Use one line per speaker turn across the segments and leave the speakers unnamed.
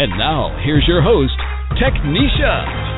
And now, here's your host, Technisha.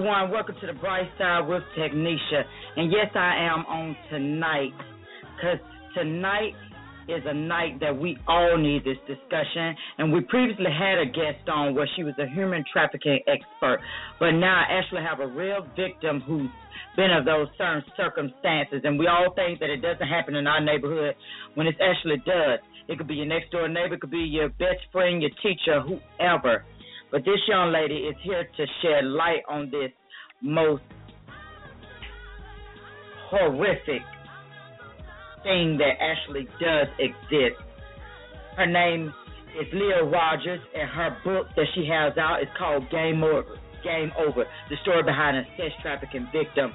Everyone. Welcome to the Bright Side with Technisha. And yes, I am on tonight because tonight is a night that we all need this discussion. And we previously had a guest on where she was a human trafficking expert, but now I actually have a real victim who's been of those certain circumstances. And we all think that it doesn't happen in our neighborhood when it actually does. It could be your next door neighbor, it could be your best friend, your teacher, whoever. But this young lady is here to shed light on this most horrific thing that actually does exist. Her name is Leah Rogers, and her book that she has out is called Game Over. Game Over: The Story Behind a Sex Trafficking Victim.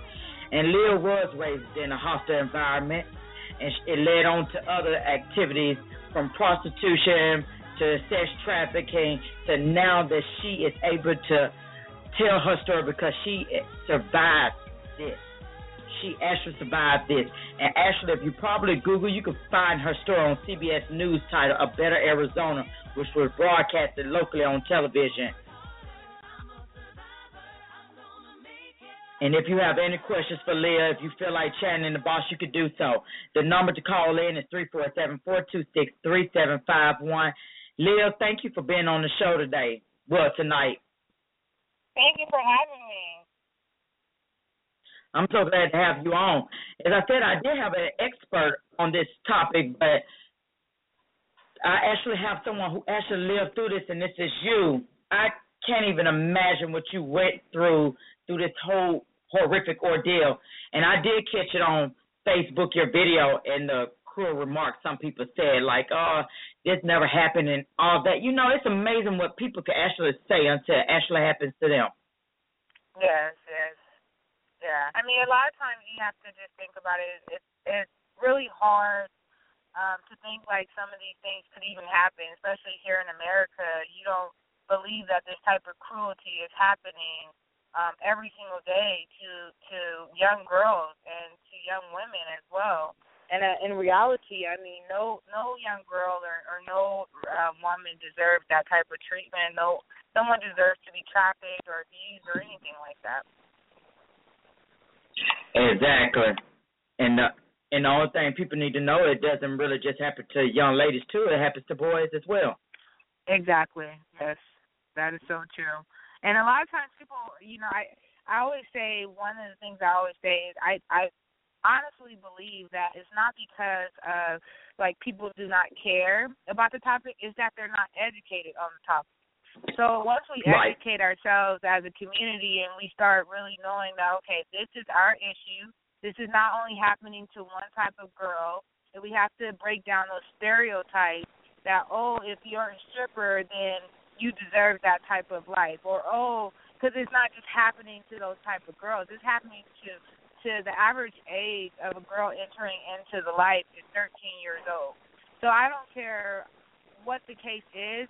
And Leah was raised in a hostile environment, and it led on to other activities from prostitution to sex trafficking to now that she is able to tell her story because she survived this. she actually survived this. And actually, if you probably Google, you can find her story on CBS News titled "A Better Arizona," which was broadcasted locally on television. And if you have any questions for Leah, if you feel like chatting in the boss, you can do so. The number to call in is three four seven four two six three seven five one. Leah, thank you for being on the show today. Well, tonight.
Thank you for having me.
I'm so glad to have you on. As I said, I did have an expert on this topic, but I actually have someone who actually lived through this, and this is you. I can't even imagine what you went through through this whole horrific ordeal. And I did catch it on Facebook, your video, and the cruel remarks some people said, like, oh, this never happened and all that. You know, it's amazing what people can actually say until it actually happens to them.
Yes, yes. Yeah. I mean, a lot of times you have to just think about it. It's it's really hard um, to think like some of these things could even happen, especially here in America. You don't believe that this type of cruelty is happening um, every single day to to young girls and to young women as well. And uh, in reality, I mean, no no young girl or, or no uh, woman deserves that type of treatment. No, no one deserves to be trafficked or abused or anything like that.
Exactly. And the and the only thing people need to know it doesn't really just happen to young ladies too, it happens to boys as well.
Exactly. Yes. That is so true. And a lot of times people you know, I I always say one of the things I always say is I I honestly believe that it's not because of like people do not care about the topic, is that they're not educated on the topic. So once we
right.
educate ourselves as a community and we start really knowing that okay, this is our issue. This is not only happening to one type of girl, and we have to break down those stereotypes that oh, if you're a stripper, then you deserve that type of life, or oh, because it's not just happening to those type of girls. It's happening to to the average age of a girl entering into the life is 13 years old. So I don't care what the case is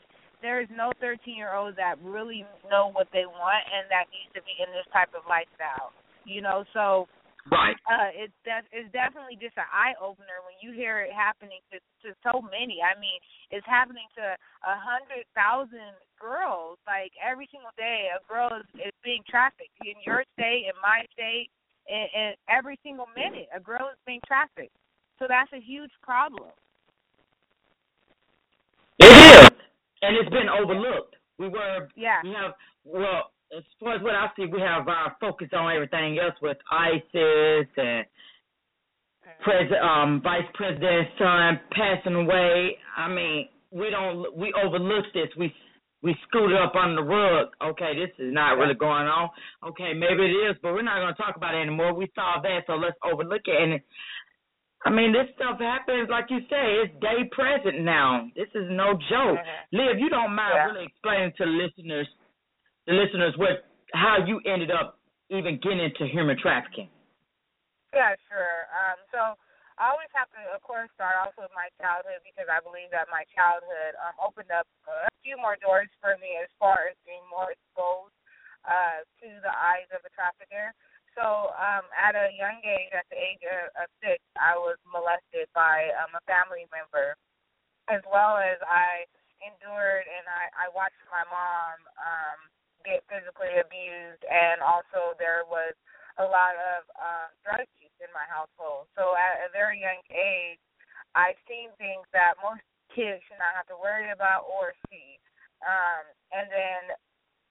there is no 13 year old that really know what they want and that needs to be in this type of lifestyle. You know, so
right.
Uh, it's def- it's definitely just an eye opener when you hear it happening to to so many. I mean, it's happening to a hundred thousand girls. Like every single day, a girl is, is being trafficked in your state, in my state, and, and every single minute, a girl is being trafficked. So that's a huge problem.
It is and it's been overlooked. We were,
yeah.
We have, well, as far as what I see, we have our focus on everything else with ISIS and pres um vice president's son passing away. I mean, we don't we overlook this. We we scoot up under the rug. Okay, this is not really going on. Okay, maybe it is, but we're not going to talk about it anymore. We saw that, so let's overlook it. And I mean, this stuff happens, like you say, it's day present now. This is no joke.
Mm-hmm.
Liv, you don't mind
yeah.
really explaining to the listeners, the listeners, what how you ended up even getting into human trafficking.
Yeah, sure. Um, so I always have to, of course, start off with my childhood because I believe that my childhood um, opened up a few more doors for me as far as being more exposed uh, to the eyes of a trafficker. So um, at a young age, at the age of, of six, I was molested by um, a family member, as well as I endured and I, I watched my mom um, get physically abused, and also there was a lot of um, drug use in my household. So at a very young age, I've seen things that most kids should not have to worry about or see. Um, and then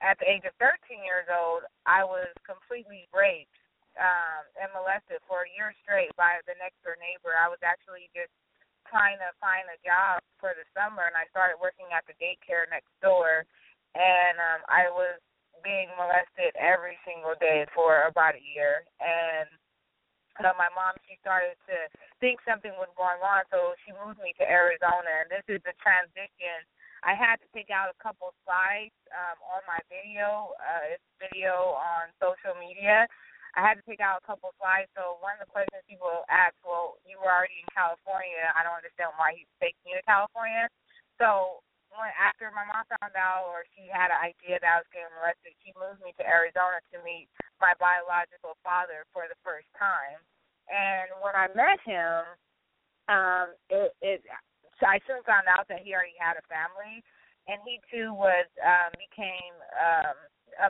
at the age of 13 years old, I was completely raped um, and molested for a year straight by the next door neighbor. I was actually just trying to find a job for the summer, and I started working at the daycare next door, and um, I was being molested every single day for about a year, and uh, my mom she started to think something was going on, so she moved me to Arizona, and this is the transition I had to take out a couple slides um, on my video. Uh, it's video on social media. I had to take out a couple slides. So one of the questions people ask, well, you were already in California. I don't understand why he's taking you to California. So after my mom found out or she had an idea that I was getting arrested, she moved me to Arizona to meet my biological father for the first time. And when I met him, um, it, it so I soon found out that he already had a family, and he too was um, became um,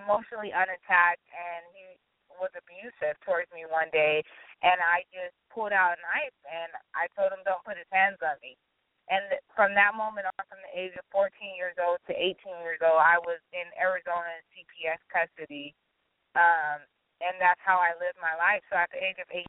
emotionally unattached, and he was abusive towards me one day, and I just pulled out a knife and I told him don't put his hands on me. And from that moment on, from the age of 14 years old to 18 years old, I was in Arizona CPS custody. Um, and that's how I lived my life. So at the age of 18,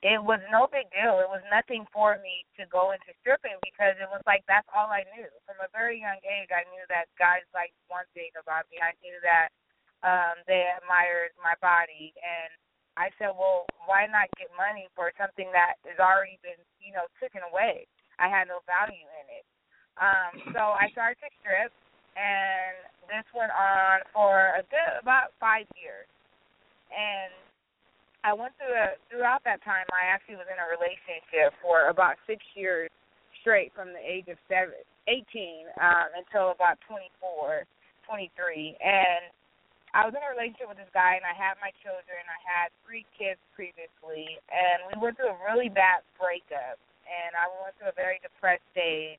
it was no big deal. It was nothing for me to go into stripping because it was like that's all I knew. From a very young age, I knew that guys liked one thing about me. I knew that um, they admired my body, and I said, well, why not get money for something that has already been, you know, taken away? I had no value in it. Um, so I started to strip, and this went on for a good about five years. And I went through a, throughout that time. I actually was in a relationship for about six years straight, from the age of seven, 18 um, until about 24, 23, and I was in a relationship with this guy, and I had my children. I had three kids previously, and we went through a really bad breakup and I went through a very depressed stage,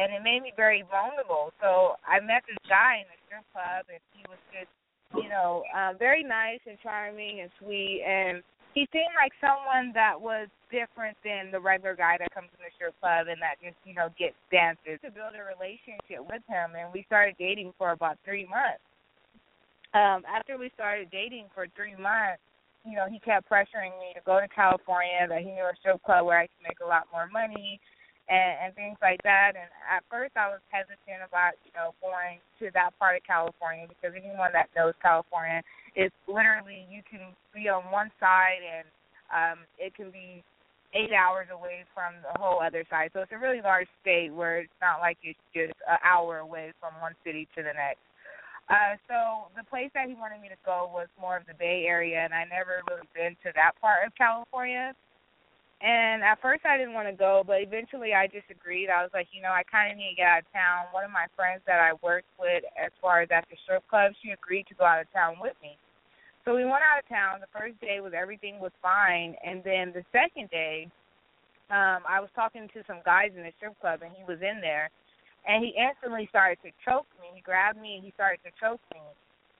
and it made me very vulnerable. So I met this guy in the strip club, and he was just, you know, um, very nice and charming and sweet, and he seemed like someone that was different than the regular guy that comes in the strip club and that just, you know, gets dances. To build a relationship with him, and we started dating for about three months. Um, after we started dating for three months, you know, he kept pressuring me to go to California, that he knew a strip club where I could make a lot more money and, and things like that. And at first I was hesitant about, you know, going to that part of California because anyone that knows California, it's literally you can be on one side and um it can be eight hours away from the whole other side. So it's a really large state where it's not like it's just an hour away from one city to the next. Uh, so the place that he wanted me to go was more of the Bay Area, and I never really been to that part of California. And at first I didn't want to go, but eventually I just agreed. I was like, you know, I kind of need to get out of town. One of my friends that I worked with as far as at the strip club, she agreed to go out of town with me. So we went out of town. The first day was everything was fine, and then the second day, um, I was talking to some guys in the strip club, and he was in there, and he instantly started to choke me. He grabbed me and he started to choke me.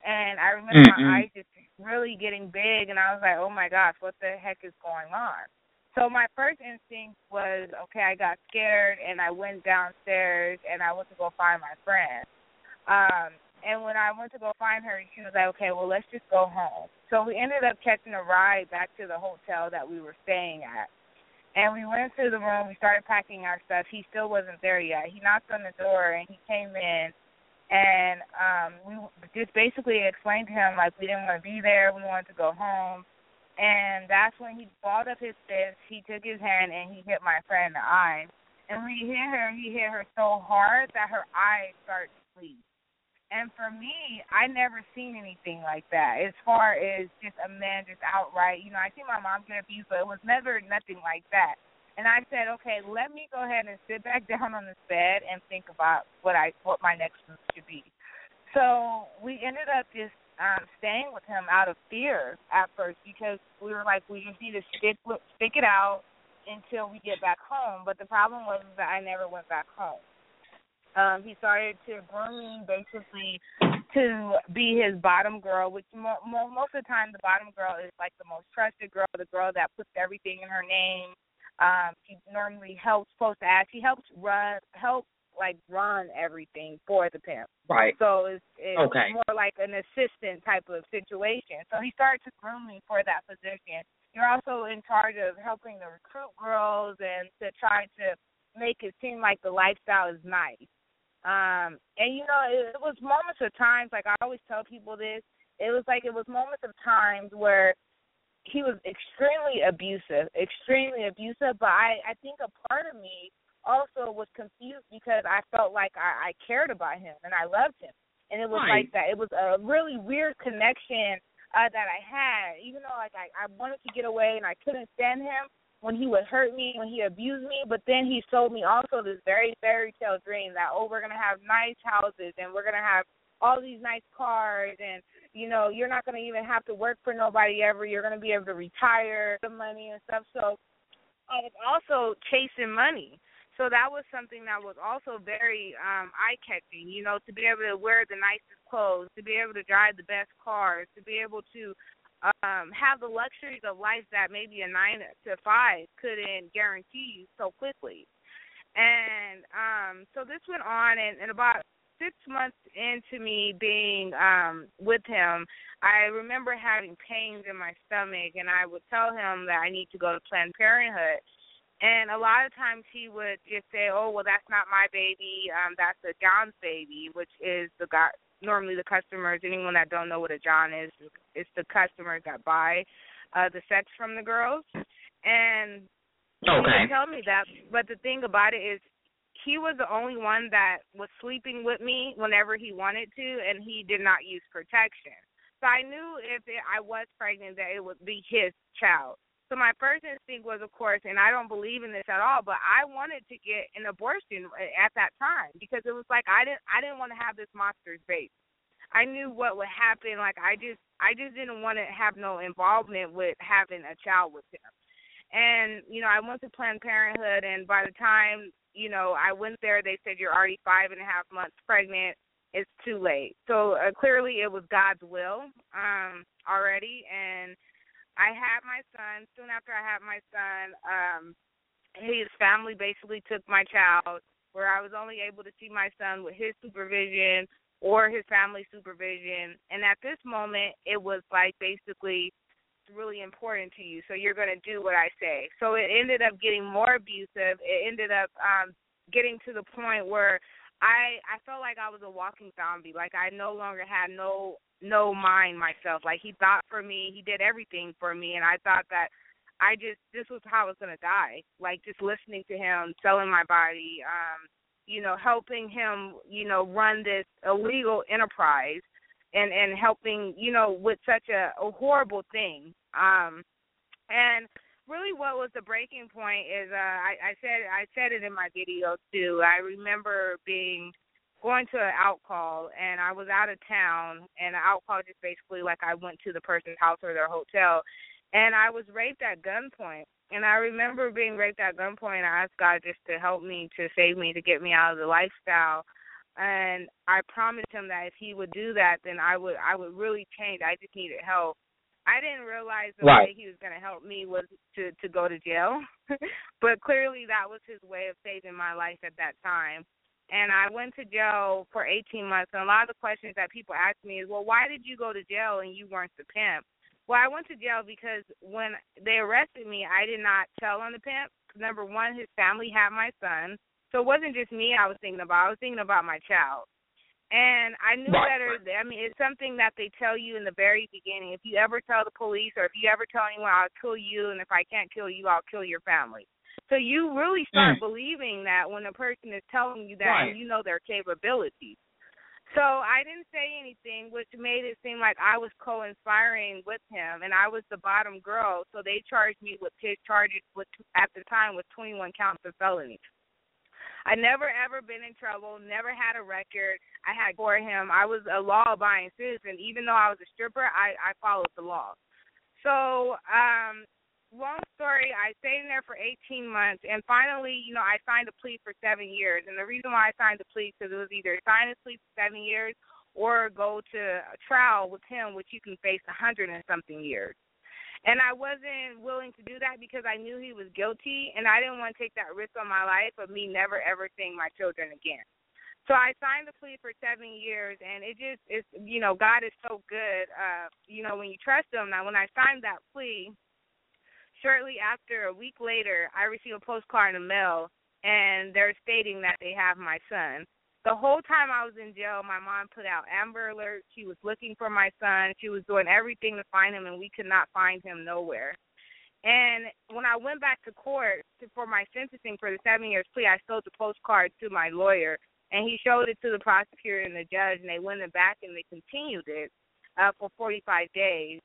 And I remember mm-hmm. my eyes just really getting big, and I was like, "Oh my gosh, what the heck is going on?" So my first instinct was, okay, I got scared, and I went downstairs and I went to go find my friend. Um, and when I went to go find her, she was like, "Okay, well, let's just go home." So we ended up catching a ride back to the hotel that we were staying at. And we went to the room. We started packing our stuff. He still wasn't there yet. He knocked on the door and he came in, and um, we just basically explained to him like we didn't want to be there. We wanted to go home. And that's when he balled up his fist. He took his hand and he hit my friend in the eye. And when he hit her, he hit her so hard that her eyes started to bleed. And for me, I never seen anything like that. As far as just a man just outright, you know, I see my mom get abused, but it was never nothing like that. And I said, okay, let me go ahead and sit back down on this bed and think about what I what my next move should be. So we ended up just um staying with him out of fear at first because we were like, we just need to stick stick it out until we get back home. But the problem was that I never went back home. Um, he started to groom me basically to be his bottom girl, which mo- mo- most of the time the bottom girl is like the most trusted girl, the girl that puts everything in her name. Um, she normally helps post ads. She helps run, help like run everything for the pimp.
Right.
So it's, it's
okay.
more like an assistant type of situation. So he started to groom me for that position. You're also in charge of helping to recruit girls and to try to make it seem like the lifestyle is nice. Um, and you know, it, it was moments of times, like I always tell people this, it was like it was moments of times where he was extremely abusive, extremely abusive, but I, I think a part of me also was confused because I felt like I, I cared about him and I loved him. And it was
right.
like that. It was a really weird connection uh, that I had. Even though like I, I wanted to get away and I couldn't stand him, when he would hurt me, when he abused me, but then he sold me also this very fairy tale dream that oh we're gonna have nice houses and we're gonna have all these nice cars and you know you're not gonna even have to work for nobody ever. You're gonna be able to retire the money and stuff. So I was also chasing money. So that was something that was also very um eye catching, you know, to be able to wear the nicest clothes, to be able to drive the best cars, to be able to um, have the luxuries of life that maybe a nine to five couldn't guarantee you so quickly. And um, so this went on, and, and about six months into me being um, with him, I remember having pains in my stomach, and I would tell him that I need to go to Planned Parenthood. And a lot of times he would just say, "Oh, well, that's not my baby. Um, that's a John's baby, which is the guy, normally the customers, anyone that don't know what a John is, it's the customers that buy uh the sex from the girls. And
okay.
he tell me that, but the thing about it is he was the only one that was sleeping with me whenever he wanted to and he did not use protection. So I knew if it, I was pregnant that it would be his child. So my first instinct was, of course, and I don't believe in this at all, but I wanted to get an abortion at that time because it was like I didn't, I didn't want to have this monster's baby. I knew what would happen. Like I just, I just didn't want to have no involvement with having a child with him. And you know, I went to Planned Parenthood, and by the time you know I went there, they said you're already five and a half months pregnant. It's too late. So uh, clearly, it was God's will um already, and I had my son. Soon after I had my son, um, his family basically took my child, where I was only able to see my son with his supervision or his family supervision. And at this moment, it was like basically really important to you, so you're going to do what I say. So it ended up getting more abusive. It ended up um getting to the point where I I felt like I was a walking zombie. Like I no longer had no no mind myself. Like he thought for me, he did everything for me, and I thought that I just this was how I was gonna die. Like just listening to him, selling my body, um, you know, helping him, you know, run this illegal enterprise, and and helping, you know, with such a, a horrible thing. Um, and really, what was the breaking point is uh, I, I said I said it in my video too. I remember being going to an out call and I was out of town and an out call just basically like I went to the person's house or their hotel and I was raped at gunpoint. And I remember being raped at gunpoint. I asked God just to help me, to save me, to get me out of the lifestyle. And I promised him that if he would do that, then I would I would really change. I just needed help. I didn't realize the
right.
way he was going to help me was to to go to jail, but clearly that was his way of saving my life at that time and I went to jail for 18 months. And a lot of the questions that people ask me is, well, why did you go to jail and you weren't the pimp? Well, I went to jail because when they arrested me, I did not tell on the pimp. Number one, his family had my son, so it wasn't just me I was thinking about. I was thinking about my child. And I knew
right.
better. I mean, it's something that they tell you in the very beginning. If you ever tell the police, or if you ever tell anyone, I'll kill you, and if I can't kill you, I'll kill your family. So you really start mm. believing that when a person is telling you that
right.
and you know their capabilities. So I didn't say anything, which made it seem like I was co-inspiring with him, and I was the bottom girl. So they charged me with his charges, with at the time was 21 counts of felony. I never ever been in trouble, never had a record. I had for him. I was a law-abiding citizen, even though I was a stripper. I I followed the law. So um long story, I stayed in there for 18 months, and finally, you know, I signed a plea for seven years. And the reason why I signed the plea because it was either sign a plea for seven years or go to a trial with him, which you can face a hundred and something years. And I wasn't willing to do that because I knew he was guilty, and I didn't want to take that risk on my life of me never ever seeing my children again. So I signed the plea for seven years, and it just is, you know, God is so good. Uh, you know, when you trust Him. Now, when I signed that plea, shortly after, a week later, I received a postcard in the mail, and they're stating that they have my son. The whole time I was in jail, my mom put out Amber Alert. She was looking for my son. She was doing everything to find him, and we could not find him nowhere. And when I went back to court to, for my sentencing for the seven years plea, I showed the postcard to my lawyer, and he showed it to the prosecutor and the judge, and they went back and they continued it uh, for 45 days.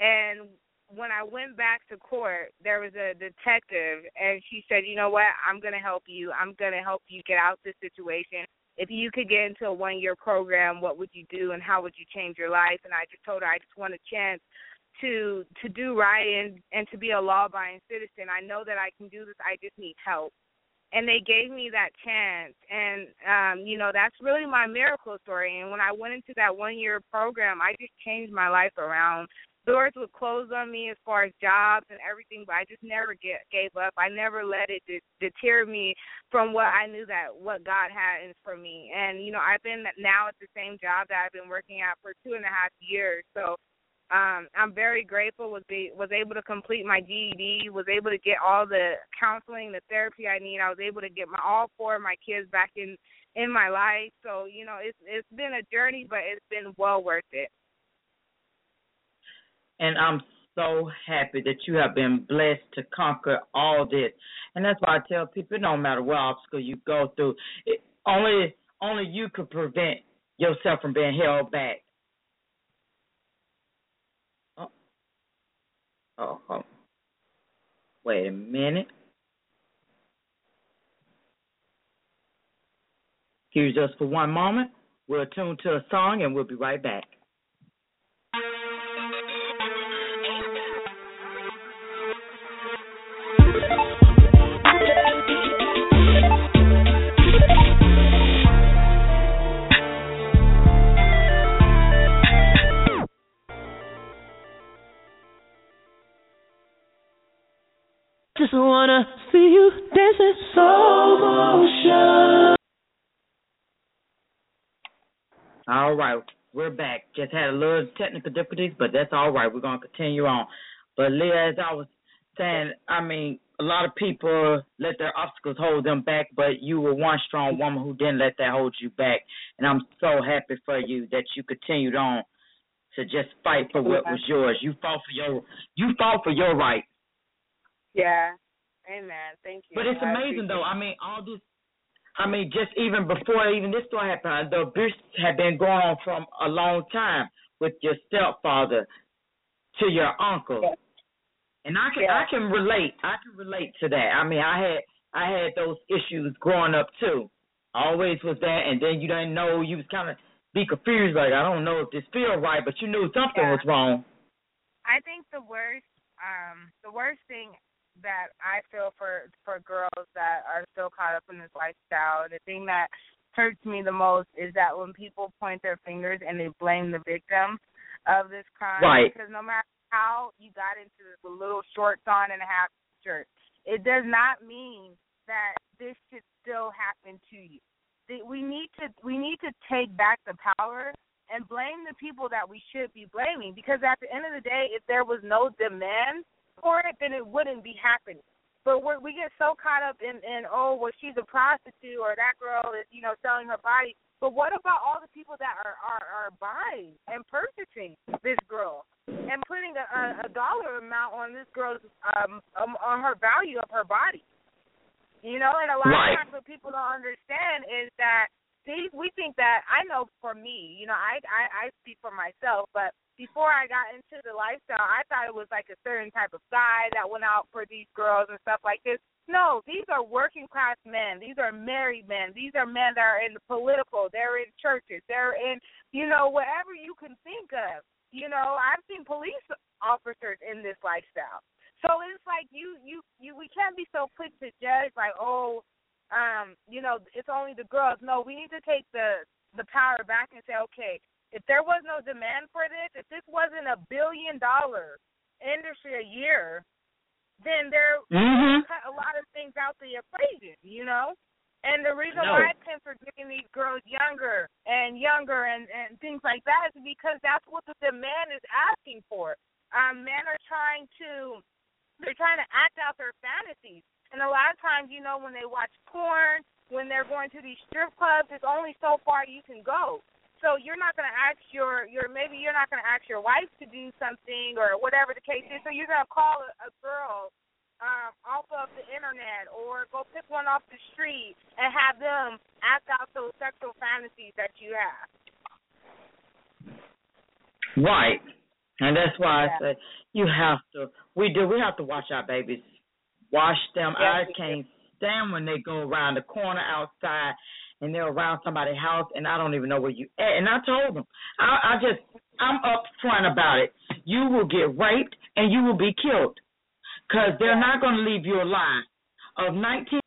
And when I went back to court, there was a detective, and she said, "You know what? I'm going to help you. I'm going to help you get out of this situation. If you could get into a one-year program, what would you do, and how would you change your life?" And I just told her I just want a chance to to do right and and to be a law-abiding citizen. I know that I can do this. I just need help. And they gave me that chance, and um, you know that's really my miracle story. And when I went into that one-year program, I just changed my life around doors would close on me as far as jobs and everything, but I just never get gave up. I never let it de- deter me from what I knew that what God had for me. And you know, I've been now at the same job that I've been working at for two and a half years. So um I'm very grateful was be was able to complete my GED, was able to get all the counseling, the therapy I need. I was able to get my all four of my kids back in in my life. So, you know, it's it's been a journey, but it's been well worth it
and I'm so happy that you have been blessed to conquer all this. And that's why I tell people, no matter what obstacle you go through, it, only only you could prevent yourself from being held back. Oh, oh, oh. wait a minute. Excuse us for one moment. We'll tune to a song and we'll be right back.
Just wanna see you dancing slow motion.
All right, we're back. Just had a little technical difficulties, but that's all right. We're gonna continue on. But Leah, as I was saying, I mean, a lot of people let their obstacles hold them back, but you were one strong woman who didn't let that hold you back. And I'm so happy for you that you continued on to just fight for what was yours. You fought for your you fought for your right.
Yeah. Amen. Thank you.
But it's amazing though. I mean, all this. I mean, just even before even this story happened, the abuse had been going on from a long time with your stepfather to your uncle.
Yeah.
And I can
yeah.
I can relate. I can relate to that. I mean, I had I had those issues growing up too. Always was that, and then you didn't know. You was kind of be confused, like I don't know if this feel right, but you knew something
yeah.
was wrong.
I think the worst, um, the worst thing that I feel for for girls that are still caught up in this lifestyle. The thing that hurts me the most is that when people point their fingers and they blame the victim of this crime.
Right.
Because no matter how you got into this little shorts on and a half shirt, it does not mean that this should still happen to you. We need to we need to take back the power and blame the people that we should be blaming because at the end of the day, if there was no demand for it, then it wouldn't be happening. But we're, we get so caught up in, in oh, well, she's a prostitute or that girl is, you know, selling her body. But what about all the people that are are, are buying and purchasing this girl and putting a, a dollar amount on this girl's um, um on her value of her body? You know, and a lot
right.
of times what people don't understand is that see, we think that I know for me, you know, I I, I speak for myself, but before I got into the lifestyle, I thought it was like a certain type of guy that went out for these girls and stuff like this. No, these are working class men. These are married men. These are men that are in the political. They're in churches. They're in, you know, whatever you can think of. You know, I've seen police officers in this lifestyle. So it's like you, you, you. We can't be so quick to judge, like, oh, um, you know, it's only the girls. No, we need to take the the power back and say, okay, if there was no demand for this, if this wasn't a billion dollar industry a year, then there
mm-hmm.
cut a lot of things out the equation, you know. And the reason
no.
why I tend for getting these girls younger and younger and and things like that is because that's what the demand is asking for. Um, men are trying to they're trying to act out their fantasies, and a lot of times, you know, when they watch porn, when they're going to these strip clubs, it's only so far you can go so you're not going to ask your your maybe you're not going to ask your wife to do something or whatever the case is. So you're going to call a, a girl um, off of the internet or go pick one off the street and have them act out those sexual fantasies that you have.
Right. And that's why
Yeah.
I say you have to. We do. We have to watch our babies. Wash them.
Yes,
I can't stand when they go around the corner outside and they're around somebody's house and I don't even know where you at. And I told them, I, I just, I'm upfront about it. You will get raped and you will be killed because they're not going to leave you alive. Of 19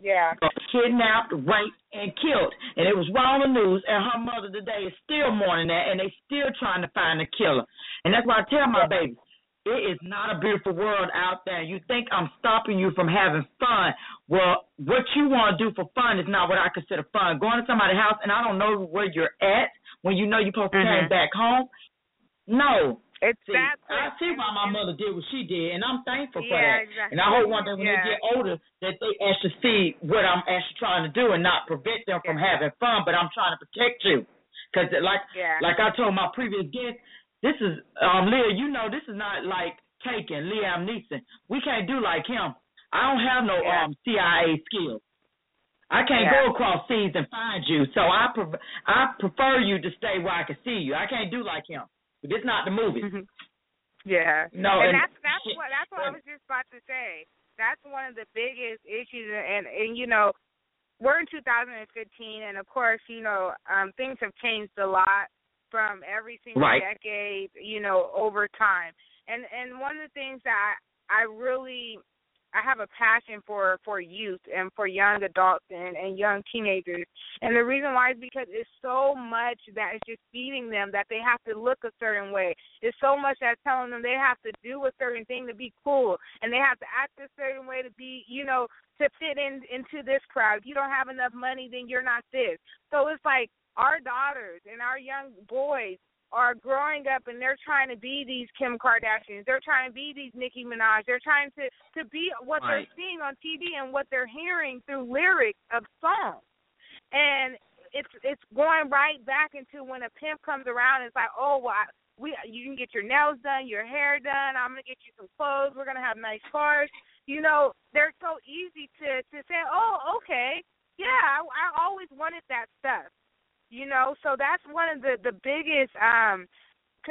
Yeah.
kidnapped, raped, and killed. And it was on the news, and her mother today is still mourning that, and they still trying to find the killer. And that's why I tell my baby, it is not a beautiful world out there. You think I'm stopping you from having fun. Well, what you want to do for fun is not what I consider fun. Going to somebody's house, and I don't know where you're at when you know you're supposed to
Mhm.
come back home. No.
It's
See,
that.
I see why my mother did what she did, and I'm thankful for
Yeah,
that.
exactly.
And I hope one day when
Yeah.
they get older that they actually see what I'm actually trying to do and not prevent them from having fun, but I'm trying to protect you. Because like
Yeah.
like I told my previous guest, this is um Leah. You know this is not like Taken Liam Neeson. We can't do like him. I don't have no
Yeah.
um CIA skills. I can't
Yeah.
go across seas and find you, so I pre- I prefer you to stay where I can see you. I can't do like him. But it's not the movie.
Yeah.
No,
and,
and-
that's that's what that's what I was just about to say. That's one of the biggest issues, and and you know, we're in 2015, and of course, you know, um, things have changed a lot from every single
Right.
decade, you know, over time. And and one of the things that I, I really I have a passion for for youth and for young adults and and young teenagers. And the reason why is because it's so much that is just feeding them that they have to look a certain way. It's so much that's telling them they have to do a certain thing to be cool and they have to act a certain way to be, you know, to fit in into this crowd. If you don't have enough money, then you're not this. So it's like our daughters and our young boys are growing up and they're trying to be these Kim Kardashians. They're trying to be these Nicki Minaj. They're trying to to be what
Right.
they're seeing on TV and what they're hearing through lyrics of songs. And it's it's going right back into when a pimp comes around. It's like, oh, well, I, we you can get your nails done, your hair done. I'm gonna get you some clothes. We're gonna have nice cars. You know, they're so easy to to say, oh, okay, yeah, I, I always wanted that stuff you know so that's one of the the biggest um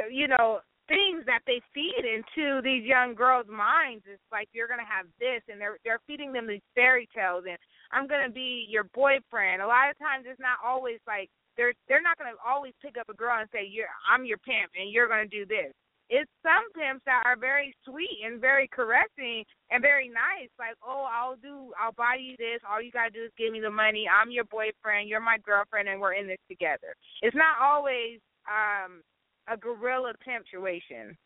you know things that they feed into these young girls minds is like you're to have this and they're they're feeding them these fairy tales and I'm to be your boyfriend. A lot of times it's not always like they're they're not to always pick up a girl and say you're I'm your pimp and you're to do this it's some pimps that are very sweet and very correcting and very nice. Like, oh, I'll do, I'll buy you this. All you gotta do is give me the money. I'm your boyfriend. You're my girlfriend, and we're in this together. It's not always um a gorilla pimp situation.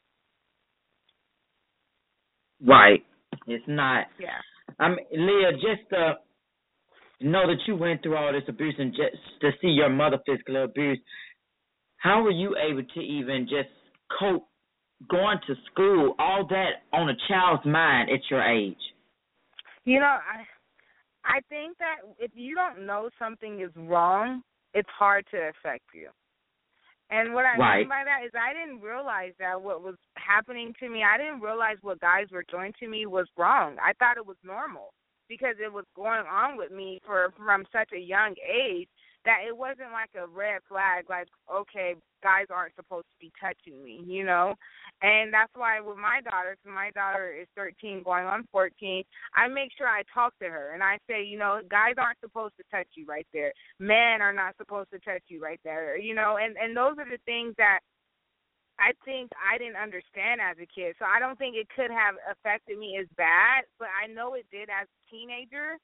Right. It's not.
Yeah.
I mean, Leah, just to know that you went through all this abuse and just to see your mother physically abused, how were you able to even just cope going to school, all that on a child's mind at your age?
You know, I I think that if you don't know something is wrong, it's hard to affect you. And what I
Right.
mean by that is I didn't realize that what was happening to me, I didn't realize what guys were doing to me was wrong. I thought it was normal because it was going on with me for from such a young age that it wasn't like a red flag like okay, guys aren't supposed to be touching me, you know? And that's why with my daughter 'cause my daughter is 13 going on 14, I make sure I talk to her and I say, you know, guys aren't supposed to touch you right there. Men are not supposed to touch you right there. You know, and and those are the things that I think I didn't understand as a kid. So I don't think it could have affected me as bad, but I know it did as a teenager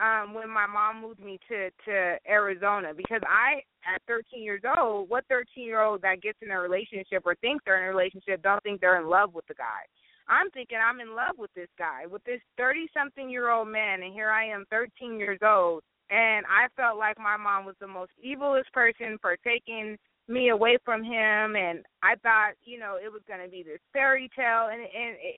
um when my mom moved me to to Arizona because I at 13 years old, what 13 year old that gets in a relationship or thinks they're in a relationship don't think they're in love with the guy. I'm thinking I'm in love with this guy, with this 30 something year old man, and here I am 13 years old, and I felt like my mom was the most evilest person for taking me away from him, and I thought, you know, it was going to be this fairy tale, and and it,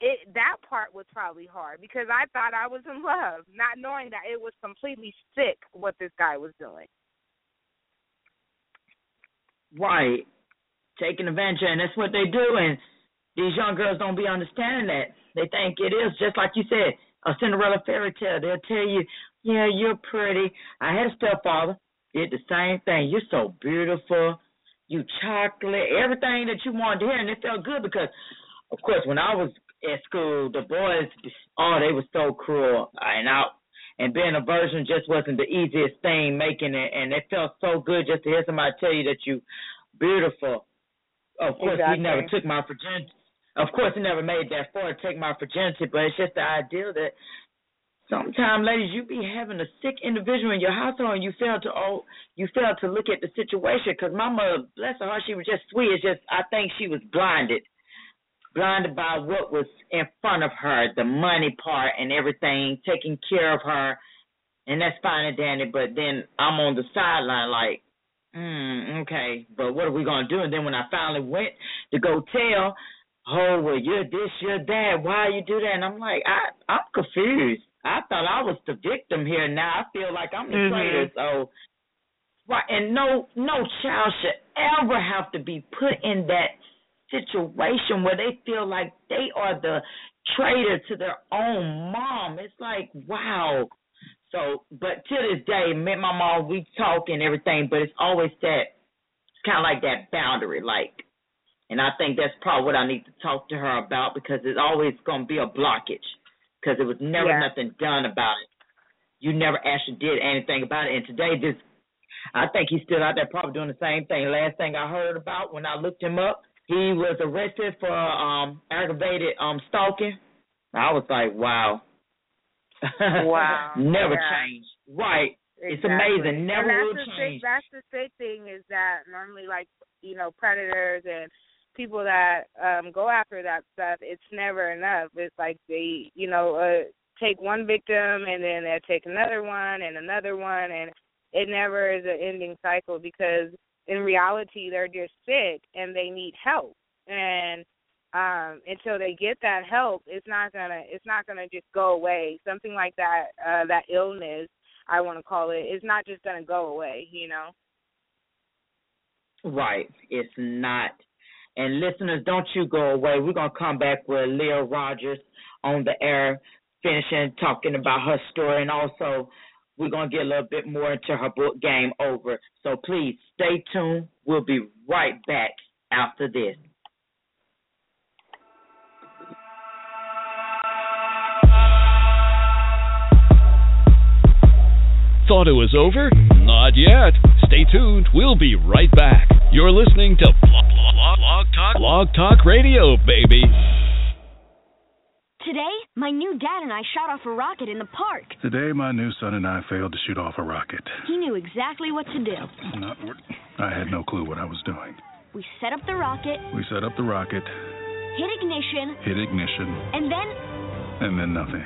it that part was probably hard because I thought I was in love, not knowing that it was completely sick what this guy was doing.
Right. Taking advantage, and that's what they do. And these young girls don't be understanding that. They think it is just like you said, a Cinderella fairy tale. They'll tell you, "Yeah, you're pretty." I had a stepfather. did the same thing. You're so beautiful. You chocolate, everything that you wanted to hear, and it felt good because, of course, when I was at school, the boys, oh, they were so cruel, and I, and being a virgin just wasn't the easiest thing making it, and it felt so good just to hear somebody tell you that you beautiful. Of course, exactly. he never took my virginity. Of course, he never made that far take my virginity, but it's just the idea that sometimes, ladies, you be having a sick individual in your household, and you fail to oh, you fail to look at the situation. Because my mother, bless her heart, she was just sweet. It's just I think she was blinded, blinded by what was in front of her, the money part and everything, taking care of her, and that's fine and dandy. But then I'm on the sideline, like, mm, okay, but what are we gonna do? And then when I finally went to go tell. Oh well, you're this, you're that. Why you do that? And I'm like, I, I'm confused. I thought I was the victim here. Now I feel like I'm the mm-hmm. traitor. So, right, and no, no child should ever have to be put in that situation where they feel like they are the traitor to their own mom. It's like, wow. So, but to this day, me and my mom, we talk and everything, but it's always that, it's kind of like that boundary, like, and I think that's probably what I need to talk to her about because it's always going to be a blockage because there was never yeah. nothing done about it. You never actually did anything about it. And today, this, I think he's still out there probably doing the same thing. Last thing I heard about when I looked him up, he was arrested for um aggravated um stalking. I was like, wow.
Wow.
never
yeah.
change. Right.
Exactly.
It's amazing. Never
and that's
will
the
change.
Sick, that's the sick thing is that normally, like you know, predators and people that um go after that stuff, it's never enough. It's like they, you know, uh, take one victim and then they take another one and another one, and it never is an ending cycle because in reality they're just sick and they need help. And um until they get that help, it's not gonna it's not gonna just go away. Something like that, uh that illness, I want to call it, is not just gonna go away. You know.
Right. It's not and listeners, don't you go away. We're to come back with Leah Rogers on the air, finishing talking about her story. And also, we're going to get a little bit more into her book, Game Over. So please stay tuned. We'll be right back after this.
Thought it was over? Not yet. Stay tuned. We'll be right back. You're listening to Blog, Blog, Blog Talk Blog Talk Radio, baby.
My new dad and I shot off a rocket in the park.
Today, my new son and I failed to shoot off a rocket.
He knew exactly what to do.
Not, I had no clue what I was doing.
We set up the rocket.
We set up the rocket.
Hit ignition.
Hit ignition.
And then.
And then nothing.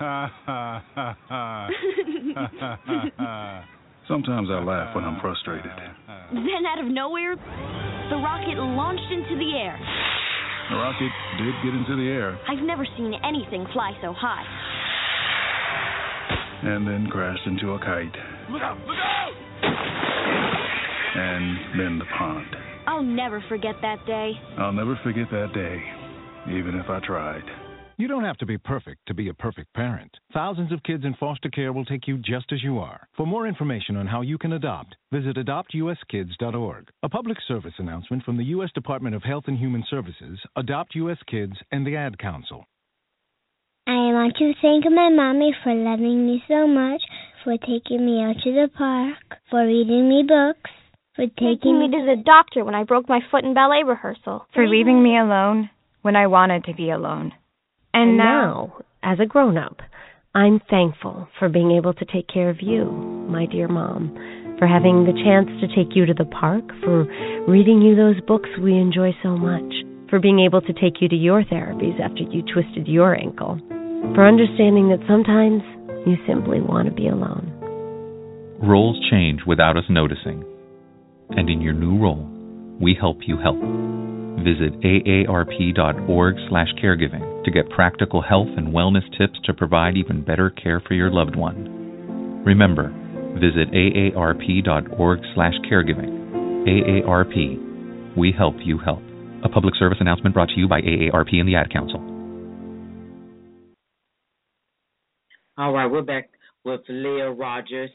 Sometimes I laugh when I'm frustrated.
Then, out of nowhere, the rocket launched into the air.
The rocket did get into the air.
I've never seen anything fly so high.
And then crashed into a kite.
Look out! Look out!
And then the pond.
I'll never forget that day.
I'll never forget that day, even if I tried.
You don't have to be perfect to be a perfect parent. Thousands of kids in foster care will take you just as you are. For more information on how you can adopt, visit adoptuskids.org. A public service announcement from the U.S. Department of Health and Human Services, Adopt U.S. Kids, and the Ad Council.
I want to thank my mommy for loving me so much, for taking me out to the park, for reading me books, for taking,
taking me to the doctor when I broke my foot in ballet rehearsal,
for leaving me alone when I wanted to be alone
and, and now, as a grown up, I'm thankful for being able to take care of you, my dear mom, for having the chance to take you to the park, for reading you those books we enjoy so much, for being able to take you to your therapies after you twisted your ankle, for understanding that sometimes you simply want to be alone.
Roles change without us noticing, and in your new role, we help you help. Visit aarp.org/caregiving to get practical health and wellness tips to provide even better care for your loved one. Remember, visit aarp.org/caregiving. AARP, we help you help. A public service announcement brought to you by AARP and the Ad Council.
All right, we're back with Leah Rogers,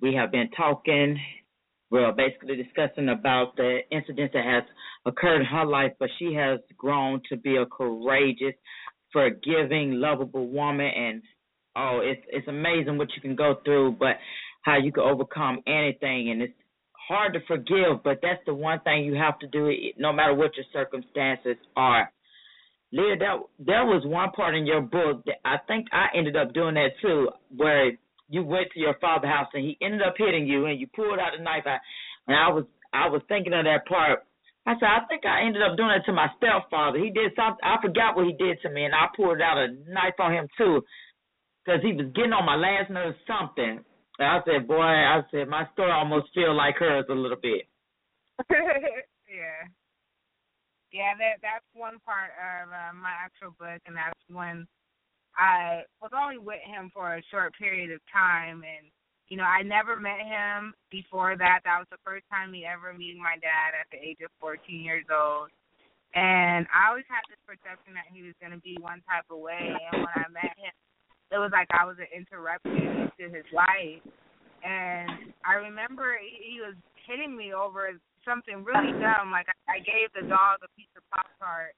We have been talking, well, basically discussing about the incident that has occurred in her life, but she has grown to be a courageous, forgiving, lovable woman, and oh, it's it's amazing what you can go through, but how you can overcome anything, and it's hard to forgive, but that's the one thing you have to do, no matter what your circumstances are. Leah, that there was one part in your book that I think I ended up doing that too, where you went to your father's house and he ended up hitting you, and you pulled out a knife. Out, and I was I was thinking of that part. I said I think I ended up doing it to my stepfather. He did something. I forgot what he did to me, and I pulled out a knife on him too, because he was getting on my last nerve or something. And I said, boy, I said my story almost feel like hers a little bit.
yeah. Yeah, that that's one part of uh, my actual book, and that's when I was only with him for a short period of time, and you know I never met him before that. That was the first time me ever meeting my dad at the age of 14 years old, and I always had this perception that he was going to be one type of way, and when I met him, it was like I was an interruption to his life, and I remember he was hitting me over something really dumb. Like I, gave the dog a piece of pop tart,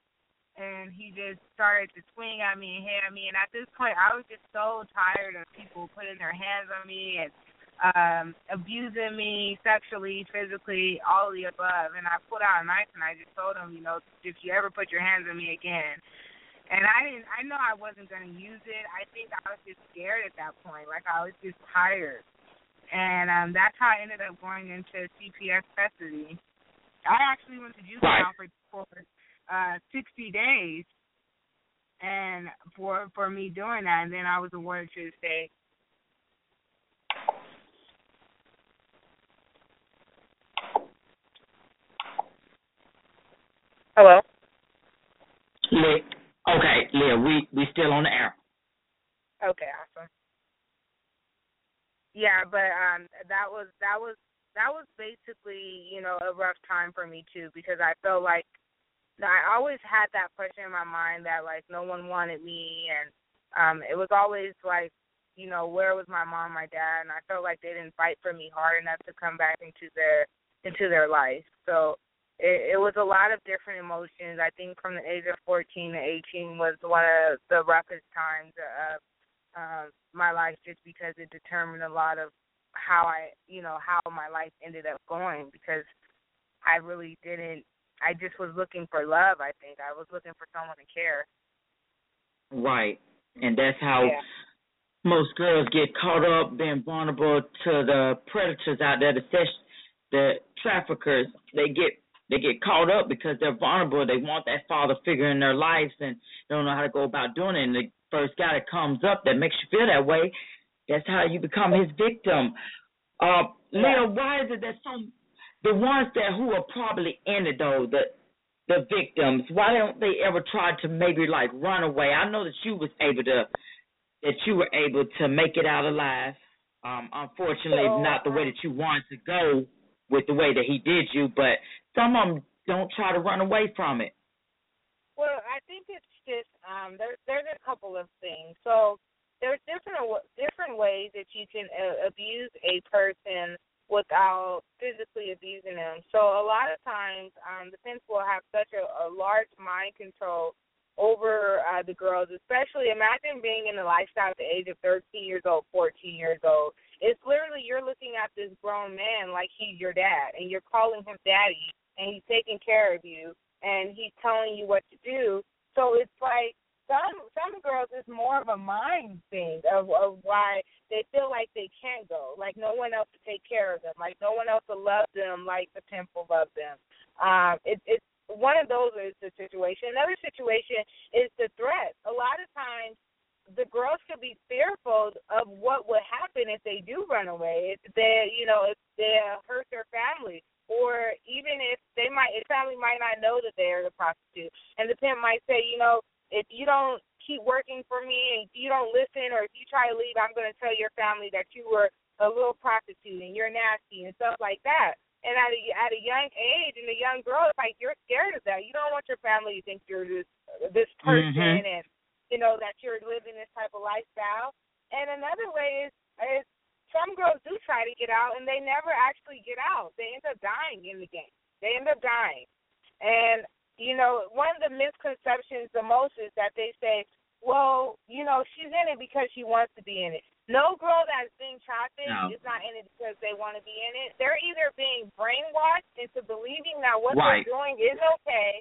and he just started to swing at me and hit at me. And at this point, I was just so tired of people putting their hands on me and um abusing me sexually, physically, all of the above. And I pulled out a knife and I just told him, you know, if you ever put your hands on me again. And I didn't. I know I wasn't going to use it. I think I was just scared at that point. Like I was just tired and um, that's how I ended up going into CPS custody. I actually went to juvenile right. for for uh, 60 days, and for for me doing that, and then I was awarded to the state. Hello.
Leah. Okay, Leah, we we still on the air.
Okay, awesome. Yeah, but um that was that was that was basically, you know, a rough time for me too because I felt like I always had that question in my mind that like no one wanted me and um it was always like, you know, where was my mom, my dad, and I felt like they didn't fight for me hard enough to come back into their into their life. So it, it was a lot of different emotions. I think from the age of 14 to 18 was one of the roughest times of uh, my life just because it determined a lot of how I, you know, how my life ended up going because I really didn't. I just was looking for love. I think I was looking for someone to care.
Right, and that's how
yeah.
most girls get caught up, being vulnerable to the predators out there, the sex, the traffickers. They get they get caught up because they're vulnerable. They want that father figure in their lives and don't know how to go about doing it. And the first guy that comes up that makes you feel that way, that's how you become his victim. Uh, Leah, why is it that some the ones that who are probably in it though, the the victims, why don't they ever try to maybe like run away? I know that you was able to that you were able to make it out alive. Um, unfortunately,
so,
not the way that you wanted to go with the way that he did you, but some of them don't try to run away from it.
Well, I think it's just um, there. There's a couple of things. So there's different different ways that you can uh, abuse a person without physically abusing them. So a lot of times, um, the fence will have such a, a large mind control over uh, the girls, especially imagine being in the lifestyle at the age of 13 years old, 14 years old. It's literally you're looking at this grown man like he's your dad, and you're calling him daddy, and he's taking care of you and he's telling you what to do. So it's like some some girls it's more of a mind thing of of why they feel like they can't go, like no one else to take care of them, like no one else to love them, like the pimp will love them. Um, it, it's one of those is the situation. Another situation is the threat. A lot of times the girls could be fearful of what would happen if they do run away. If they, you know, if they hurt their family, or even if they might, his family might not know that they're the prostitute, and the pimp might say, you know, if you don't keep working for me and you don't listen, or if you try to leave, I'm going to tell your family that you were a little prostitute and you're nasty and stuff like that. And at a at a young age, and a young girl, it's like you're scared of that. You don't want your family to think you're this this person
mm-hmm.
and you know that you're living this type of lifestyle. And another way is is some girls do try to get out and they never actually get out. They end up dying in the game. They end up dying. And, you know, one of the misconceptions the most is that they say, well, you know, she's in it because she wants to be in it. No girl that's being trafficked no. is not in it because they want to be in it. They're either being brainwashed into believing that what right. they're doing is okay,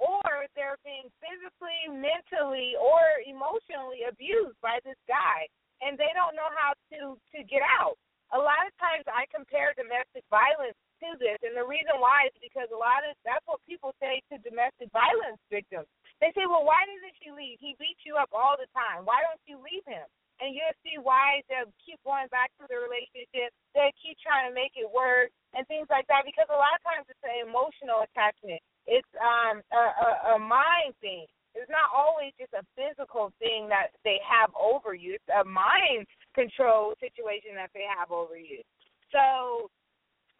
or they're being physically, mentally, or emotionally abused by this guy and they don't know how to to get out. A lot of times I compare domestic violence to this, and the reason why is because a lot of that's what people say to domestic violence victims. They say, "Well, why doesn't she leave? He beats you up all the time. Why don't you leave him?" And you'll see why they'll keep going back to the relationship. They keep trying to make it work and things like that because a lot of times it's an emotional attachment. It's um a, a, a mind thing. It's not always just a physical thing that they have over you. It's a mind control situation that they have over you. So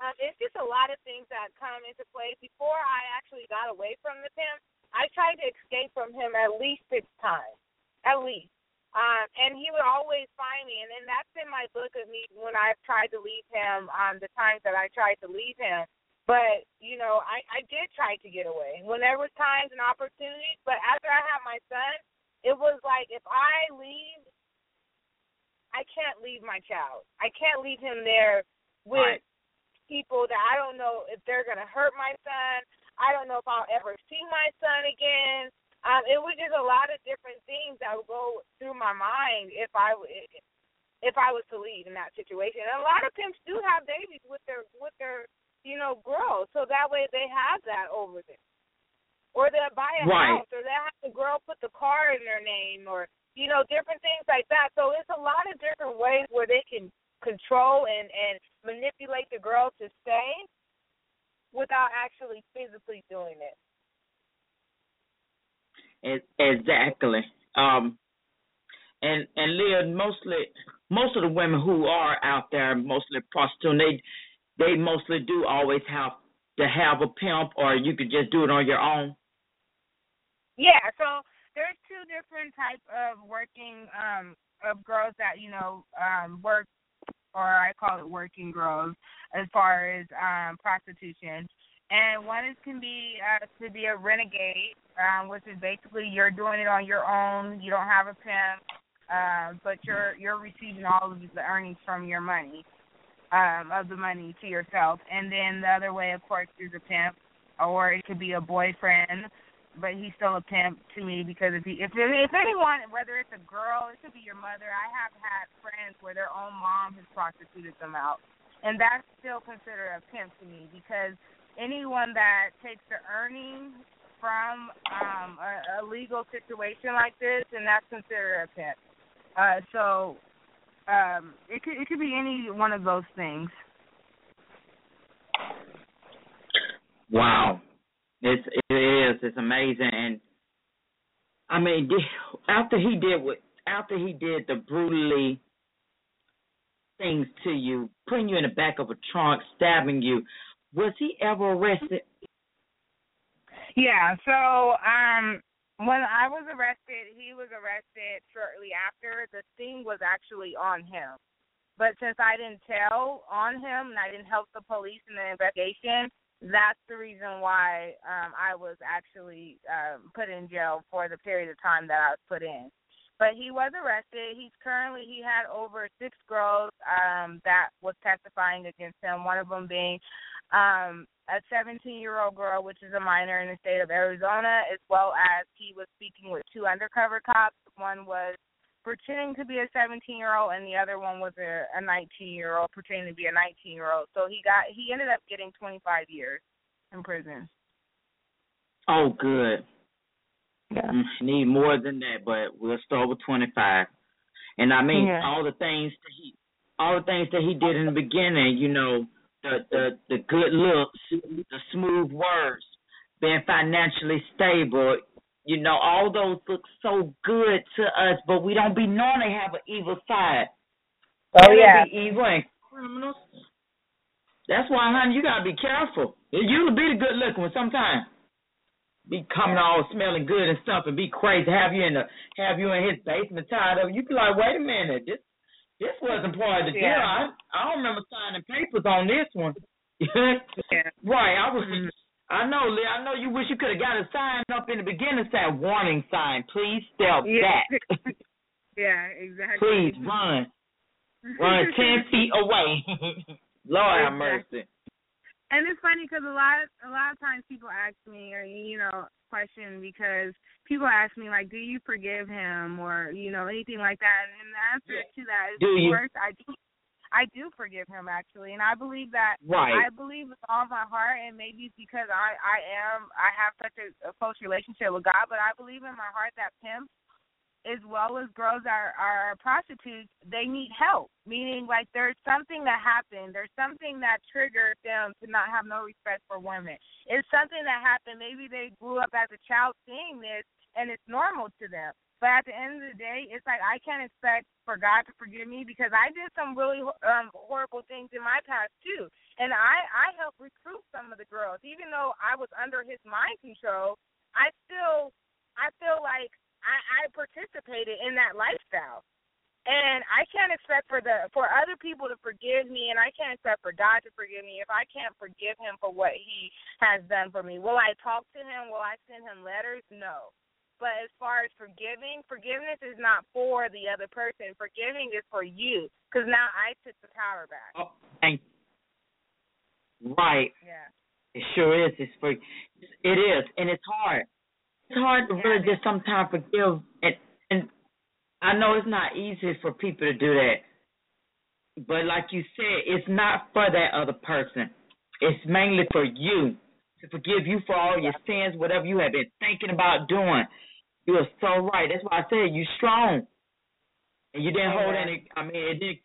um, it's just a lot of things that come into play. Before I actually got away from the pimp, I tried to escape from him at least six times, at least. Um, and he would always find me, and then that's in my book of me when I've tried to leave him. Um, the times that I tried to leave him, but, you know, I, I did try to get away when there was times and opportunities. But after I had my son, it was like if I leave, I can't leave my child. I can't leave him there with right. People that I don't know if they're going to hurt my son. I don't know if I'll ever see my son again. Um, it was just a lot of different things that would go through my mind if I if I was to leave in that situation. And a lot of pimps do have babies with their with their you know, grow. So that way they have that over there. Or they'll buy a right. house, or they have the girl put the car in their name, or you know, different things like that. So it's a lot of different ways where they can control and and manipulate the girl to stay without actually physically doing it.
Exactly. Um, and and Leah, mostly most of the women who are out there, mostly prostitute, they they mostly do always have to have a pimp, or you could just do it on your own.
Yeah, so there's two different type of working um of girls that you know um work, or I call it working girls, as far as um prostitution. And one is can be uh, to be a renegade, um, which is basically you're doing it on your own. You don't have a pimp, uh, but you're you're receiving all of the earnings from your money um, of the money to yourself. And then the other way, of course, is a pimp, or it could be a boyfriend, but he's still a pimp to me because if he, if if anyone, whether it's a girl, it could be your mother. I have had friends where their own mom has prostituted them out, and that's still considered a pimp to me because anyone that takes the earnings from um a, a legal situation like this, and that's considered a pimp. Uh, so um, it could it could be any one of those things.
Wow, it's it is it's amazing, and I mean after he did what after he did the brutally things to you, putting you in the back of a trunk, stabbing you, was he ever arrested?
Yeah, so um when I was arrested, he was arrested shortly after. The sting was actually on him. But since I didn't tell on him and I didn't help the police in the investigation, that's the reason why um I was actually um put in jail for the period of time that I was put in. But he was arrested. He's currently he had over six girls um that was testifying against him, one of them being um a 17 year old girl, which is a minor in the state of Arizona, as well as he was speaking with two undercover cops. One was pretending to be a 17 year old, and the other one was a, a 19 year old pretending to be a 19 year old. So he got he ended up getting 25 years in prison.
Oh, good.
Yeah.
Need more than that, but we'll start with 25. And I mean,
yeah.
all the things that he, all the things that he did in the beginning, you know, the the the good looks, the smooth words, being financially stable. You know, all those look so good to us, but we don't be knowing they have an evil side.
Oh yeah,
be evil and criminals. That's why, honey, you gotta be careful. You'll be the good looking one sometimes. Be coming all smelling good and stuff, and be crazy. Have you in the have you in his basement tied up. You be like, wait a minute, this This wasn't part of the deal.
Yeah.
I, I don't remember signing papers on this one.
yeah.
Right. I was. Mm-hmm. I know, Lee. I know you wish you could have got a sign up in the beginning saying warning sign. Please step
Yeah.
back.
yeah, exactly.
Please run. Run ten feet away. Lord have mercy.
And it's funny because a lot of a lot of times people ask me or you know question because people ask me like, do you forgive him or you know anything like that? And the answer to that is
Do
of course I do. I do forgive him actually, and I believe that
Right.
I believe with all my heart, and maybe it's because I I am I have such a, a close relationship with God, but I believe in my heart that pimps as well as girls are are prostitutes, they need help. Meaning like there's something that happened, there's something that triggered them to not have no respect for women. It's something that happened. Maybe they grew up as a child seeing this and it's normal to them. But at the end of the day, it's like I can't expect for God to forgive me because I did some really um horrible things in my past too. And I I helped recruit some of the girls even though I was under his mind control. I still I feel like I, I participated in that lifestyle. And I can't expect for the for other people to forgive me and I can't expect for God to forgive me if I can't forgive him for what he has done for me. Will I talk to him? Will I send him letters? No. But as far as forgiving, forgiveness is not for the other person. Forgiving is for you because now I took the power back.
Oh, thank you. Right.
Yeah.
It sure is. It's for it is, and it's hard. It's hard to really just sometimes forgive, and and I know it's not easy for people to do that. But like you said, it's not for that other person. It's mainly for you to forgive you for all your sins, whatever you have been thinking about doing. You are so right. That's why I said you strong, and you didn't hold any. I mean, it didn't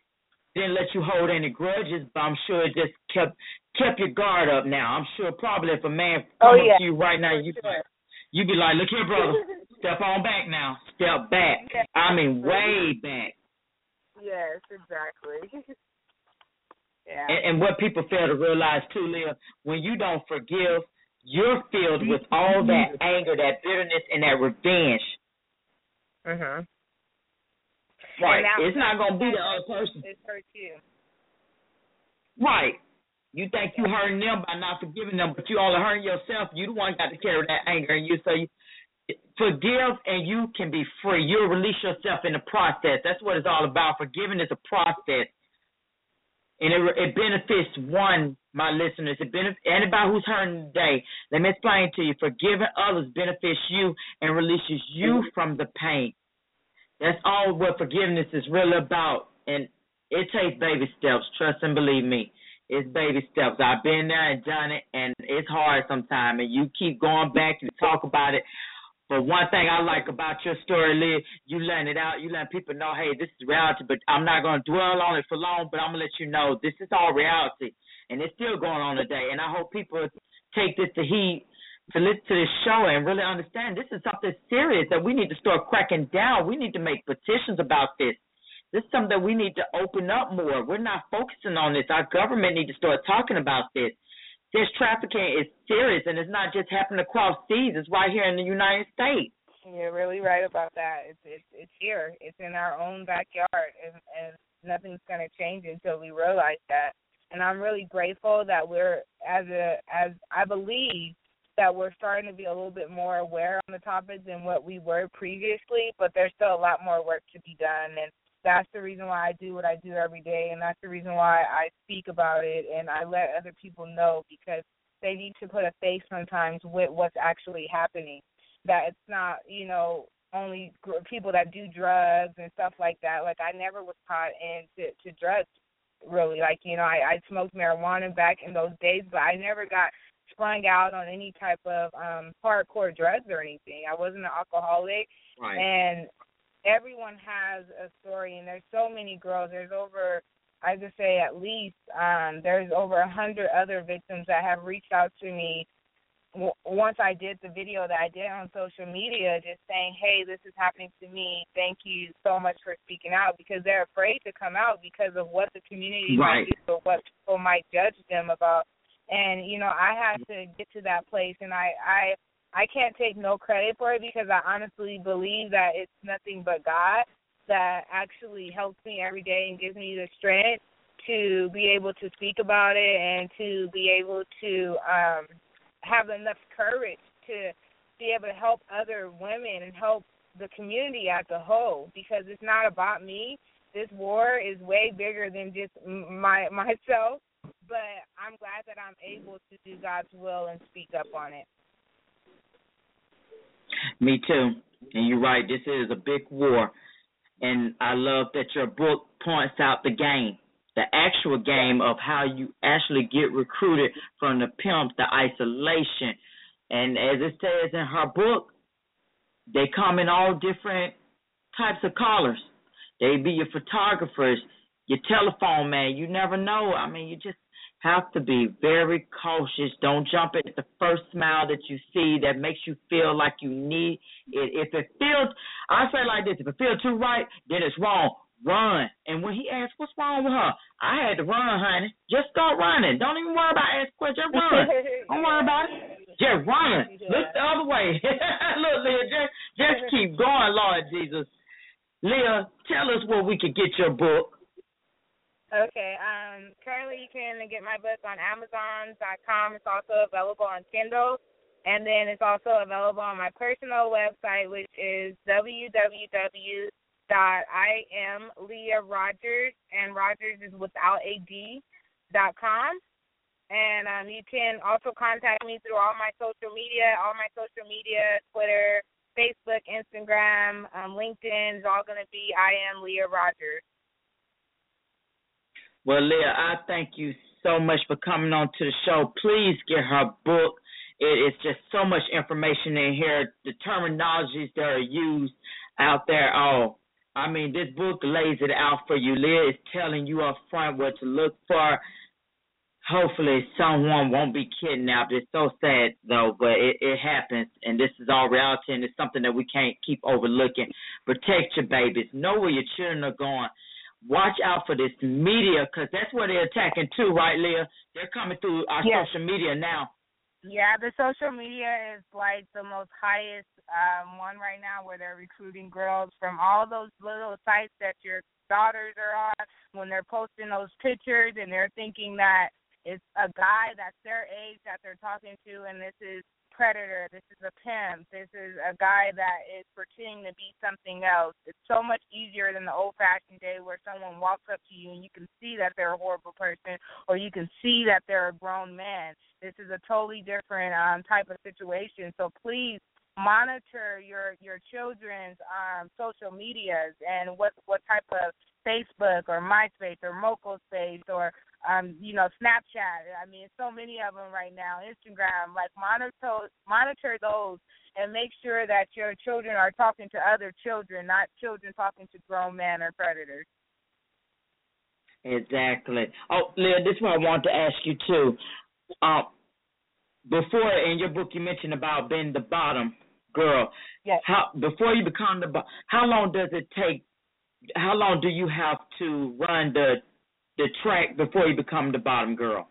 didn't let you hold any grudges, but I'm sure it just kept kept your guard up. Now I'm sure probably if a man
Oh, yeah.
to you right now, you you be like, look here, brother, step on back now, step back. I mean, way back.
Yes, exactly. yeah.
And, and what people fail to realize too, Leah, when you don't forgive, you're filled with all that anger, that bitterness, and that revenge.
Mhm.
Right. It's not gonna be the other person.
It hurts you.
Right. You think you hurting them by not forgiving them, but you all are hurting yourself. You the one got to carry that anger and you. So you forgive and you can be free. You'll release yourself in the process. That's what it's all about. Forgiving is a process. And it, it benefits one, my listeners. It benefits anybody who's hurting today. Let me explain to you. Forgiving others benefits you and releases you mm-hmm. from the pain. That's all what forgiveness is really about. And it takes baby steps. Trust and believe me. It's baby steps. I've been there and done it, and it's hard sometimes. And you keep going back, you talk about it. But one thing I like about your story, Liz, you letting it out. You letting people know, hey, this is reality. But I'm not going to dwell on it for long. But I'm gonna let you know this is all reality, and it's still going on today. And I hope people take this to heed to listen to this show and really understand this is something serious that we need to start cracking down. We need to make petitions about this. This is something that we need to open up more. We're not focusing on this. Our government need to start talking about this. This trafficking is serious, and it's not just happening across seas. It's right here in the United States.
You're really right about that. It's it's it's here. It's in our own backyard, and and nothing's going to change until we realize that. And I'm really grateful that we're as a as I believe that we're starting to be a little bit more aware on the topic than what we were previously. But there's still a lot more work to be done, and that's the reason why I do what I do every day, and that's the reason why I speak about it and I let other people know because they need to put a face sometimes with what's actually happening. That it's not, you know, only gr- people that do drugs and stuff like that. Like I never was caught into to drugs, really. Like you know, I I smoked marijuana back in those days, but I never got sprung out on any type of um hardcore drugs or anything. I wasn't an alcoholic,
Right.
and everyone has a story and there's so many girls. There's over i just say at least um there's over a hundred other victims that have reached out to me w- once i did the video that i did on social media just saying hey this is happening to me. Thank you so much for speaking out because they're afraid to come out because of what the community
Right.
might do or what people might judge them about. And you know i had to get to that place and i i I can't take no credit for it because I honestly believe that it's nothing but God that actually helps me every day and gives me the strength to be able to speak about it and to be able to um have enough courage to be able to help other women and help the community as a whole because it's not about me. This war is way bigger than just my myself, but I'm glad that I'm able to do God's will and speak up on it.
Me too. And you're right, this is a big war. And I love that your book points out the game, the actual game of how you actually get recruited from the pimp, the isolation. And as it says in her book, they come in all different types of colors. They be your photographers, your telephone man. You never know. I mean, you just have to be very cautious. Don't jump at the first smile that you see that makes you feel like you need it. If it feels, I say like this: if it feels too right, then it's wrong. Run. And when he asked, "What's wrong with her?" I had to run, honey. Just start running. Don't even worry about asking questions. Just run. Don't worry about it. Just run. Look the other way. Look, Leah, just just keep going, Lord Jesus. Leah, tell us where we could get your book.
Okay. Um, currently, you can get my book on Amazon.com. It's also available on Kindle, and then it's also available on my personal website, which is www.iamleah.rogers, and Rogers is without a D. dot com. And um, you can also contact me through all my social media, all my social media, Twitter, Facebook, Instagram, um, LinkedIn is all going to be I am Leah Rogers.
Well, Leah, I thank you so much for coming on to the show. Please get her book. It is just so much information in here, the terminologies that are used out there. Oh, I mean, this book lays it out for you. Leah is telling you up front what to look for. Hopefully, someone won't be kidnapped. It's so sad, though, but it, it happens, and this is all reality, and it's something that we can't keep overlooking. Protect your babies. Know where your children are going watch out for this media because that's what they're attacking too, right, Leah? They're coming through our yes. social media now.
Yeah, the social media is like the most highest um one right now where they're recruiting girls from all those little sites that your daughters are on when they're posting those pictures and they're thinking that it's a guy that's their age that they're talking to and this is predator. This is a pimp. This is a guy that is pretending to be something else. It's so much easier than the old fashioned day where someone walks up to you and you can see that they're a horrible person or you can see that they're a grown man. This is a totally different um type of situation. So please monitor your your children's um social medias and what what type of Facebook or MySpace or Moco Space or um, you know, Snapchat. I mean, so many of them right now. Instagram, like monitor monitor those and make sure that your children are talking to other children, not children talking to grown men or predators.
Exactly. Oh, Leah, this is what I want to ask you too. Uh, before in your book, you mentioned about being the bottom girl.
Yes.
How before you become the how long does it take? How long do you have to run the the track before you become the bottom girl?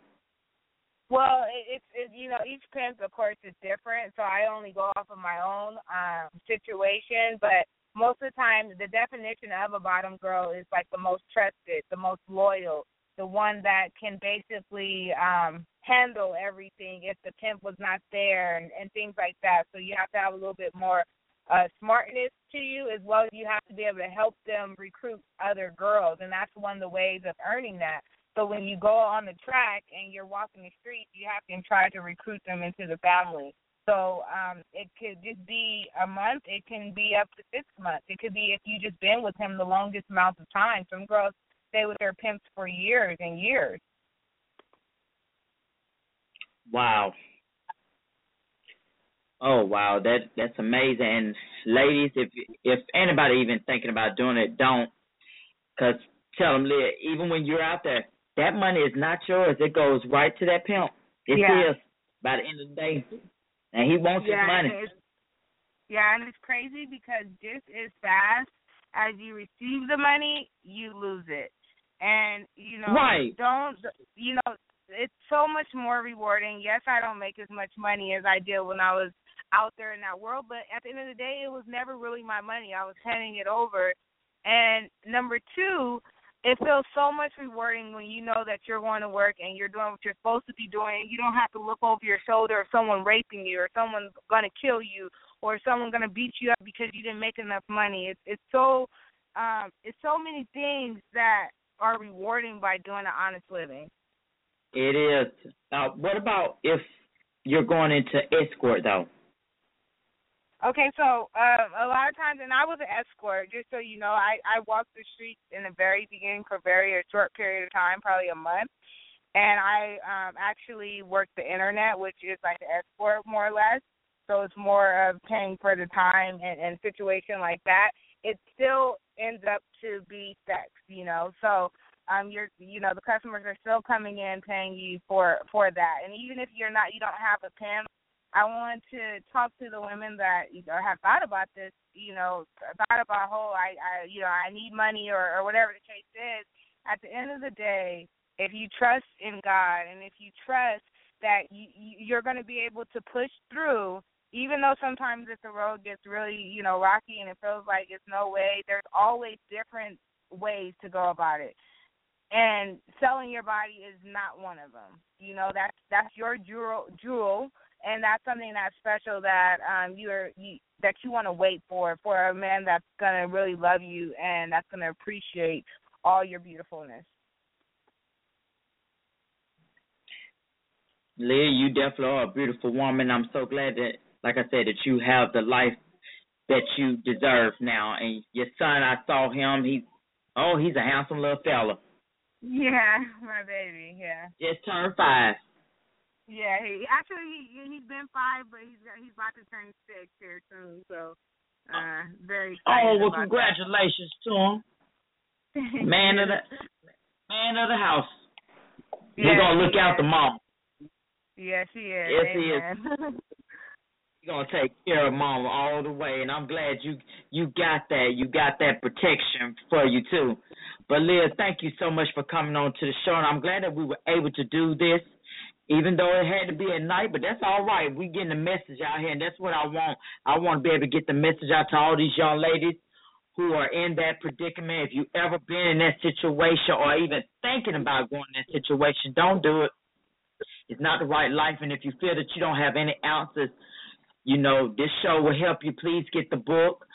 Well, it's it, you know each pimp, of course, is different. So I only go off of my own um situation, but most of the time, the definition of a bottom girl is like the most trusted, the most loyal, the one that can basically um handle everything if the pimp was not there and, and things like that. So you have to have a little bit more uh, smartness to you as well as you have to be able to help them recruit other girls and that's one of the ways of earning that. So when you go on the track and you're walking the streets you have to try to recruit them into the family. So um it could just be a month it can be up to six months. It could be if you just been with him the longest amount of time. Some girls stay with their pimps for years and years.
Wow Oh wow, that that's amazing. And ladies, if if anybody even thinking about doing it, don't. Cause tell them, even when you're out there, that money is not yours. It goes right to that pimp. It's
yeah.
his by the end of the day, and he wants
yeah,
his money.
Yeah, and it's crazy because just as fast as you receive the money, you lose it. And you know,
right.
don't you know? It's so much more rewarding. Yes, I don't make as much money as I did when I was out there in that world. But at the end of the day, it was never really my money. I was handing it over And number two, it feels so much rewarding when you know that you're going to work and you're doing what you're supposed to be doing. You don't have to look over your shoulder if someone raping you or someone's going to kill you or someone going to beat you up because you didn't make enough money. It's it's so um it's so many things that are rewarding by doing an honest living.
It is. Uh, what about if you're going into escort though?
Okay, so um, a lot of times, and I was an escort. Just so you know, I I walked the streets in the very beginning for very a short period of time, probably a month, and I um actually worked the internet, which is like the escort more or less. So it's more of paying for the time and, and situation like that. It still ends up to be sex, you know. So um you're you know the customers are still coming in paying you for for that, and even if you're not you don't have a pin I want to talk to the women that you know have thought about this, you know, thought about oh I, I you know, I need money or, or whatever the case is. At the end of the day, if you trust in God and if you trust that you you're going to be able to push through even though sometimes if the road gets really, you know, rocky and it feels like it's no way, there's always different ways to go about it. And selling your body is not one of them. You know, that's that's your jewel jewel and that's something that's special that um you're you that you want to wait for for a man that's gonna really love you and that's gonna appreciate all your beautifulness.
Leah, you definitely are a beautiful woman. I'm so glad that, like I said, that you have the life that you deserve now. And your son, I saw him. He, oh, he's a handsome little fella.
Yeah, my baby. Yeah.
Just turned five.
Yeah, he actually he he's been five, but he's he's about to turn six here soon. So, uh, very.
Oh well, congratulations
that.
to him, man of the man of the house.
Yeah,
He's gonna look out
is.
the mom.
Yes, he is.
Yes, he is. You're gonna take care of mom all the way, and I'm glad you you got that. You got that protection for you too. But Leah, thank you so much for coming on to the show, and I'm glad that we were able to do this even though it had to be at night, but that's all right. We getting the message out here, and that's what I want. I want to be able to get the message out to all these young ladies who are in that predicament. If you ever been in that situation or even thinking about going in that situation, don't do it. It's not the right life, and if you feel that you don't have any answers, you know this show will help you. Please get the book.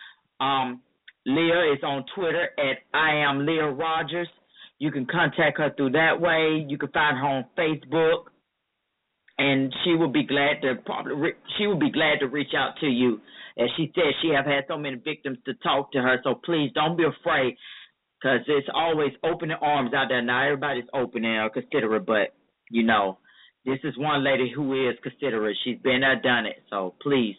Um, Leah is on Twitter at I am Leah Rogers. You can contact her through that way. You can find her on Facebook and she will be glad to probably re- she will be glad to reach out to you. As she said, she have had so many victims to talk to her, so please don't be afraid, because it's always open arms out there. Now everybody's open and uh, considerate, but you know, this is one lady who is considerate. She's been there, done it. So please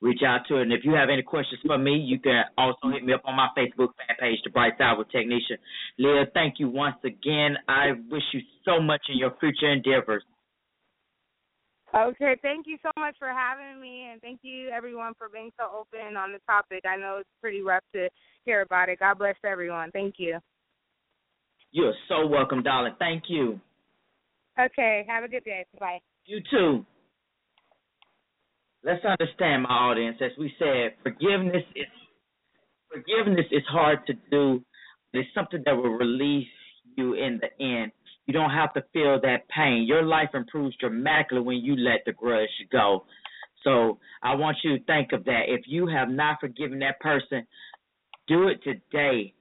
reach out to her. And if you have any questions for me, you can also hit me up on my Facebook fan page, The Bright Side with Technisha. Leah, thank you once again. I wish you so much in your future endeavors.
Okay, thank you so much for having me, and thank you everyone for being so open on the topic. I know it's pretty rough to hear about it. God bless everyone. Thank you.
You're so welcome, darling. Thank you.
Okay, have a good day. Bye.
You too. Let's understand, my audience. As we said, forgiveness is forgiveness is hard to do. It's something that will release you in the end. You don't have to feel that pain. Your life improves dramatically when you let the grudge go. So I want you to think of that. If you have not forgiven that person, do it today.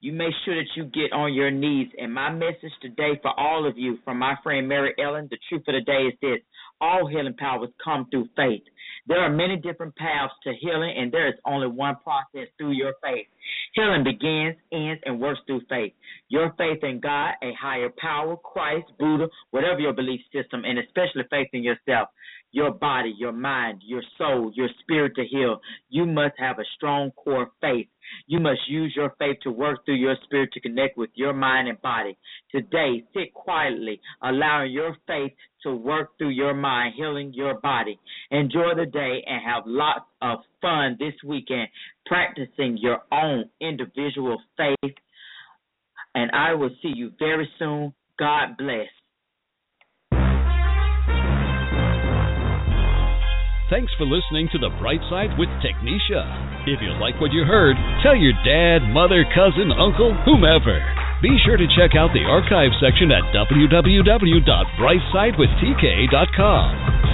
You make sure that you get on your knees. And my message today for all of you, from my friend Mary Ellen, the truth of the day is this all healing powers come through faith. There are many different paths to healing, and there is only one process through your faith. Healing begins, ends, and works through faith. Your faith in God, a higher power, Christ, Buddha, whatever your belief system, and especially faith in yourself, your body, your mind, your soul, your spirit to heal. You must have a strong core faith. You must use your faith to work through your spirit to connect with your mind and body. Today, sit quietly, allowing your faith to work through your mind, healing your body. Enjoy the day and have lots of fun this weekend practicing your own individual faith. And I will see you very soon. God bless.
Thanks for listening to The Bright Side with Technisha. If you like what you heard, tell your dad, mother, cousin, uncle, whomever. Be sure to check out the archive section at www.brightsidewithtk.com.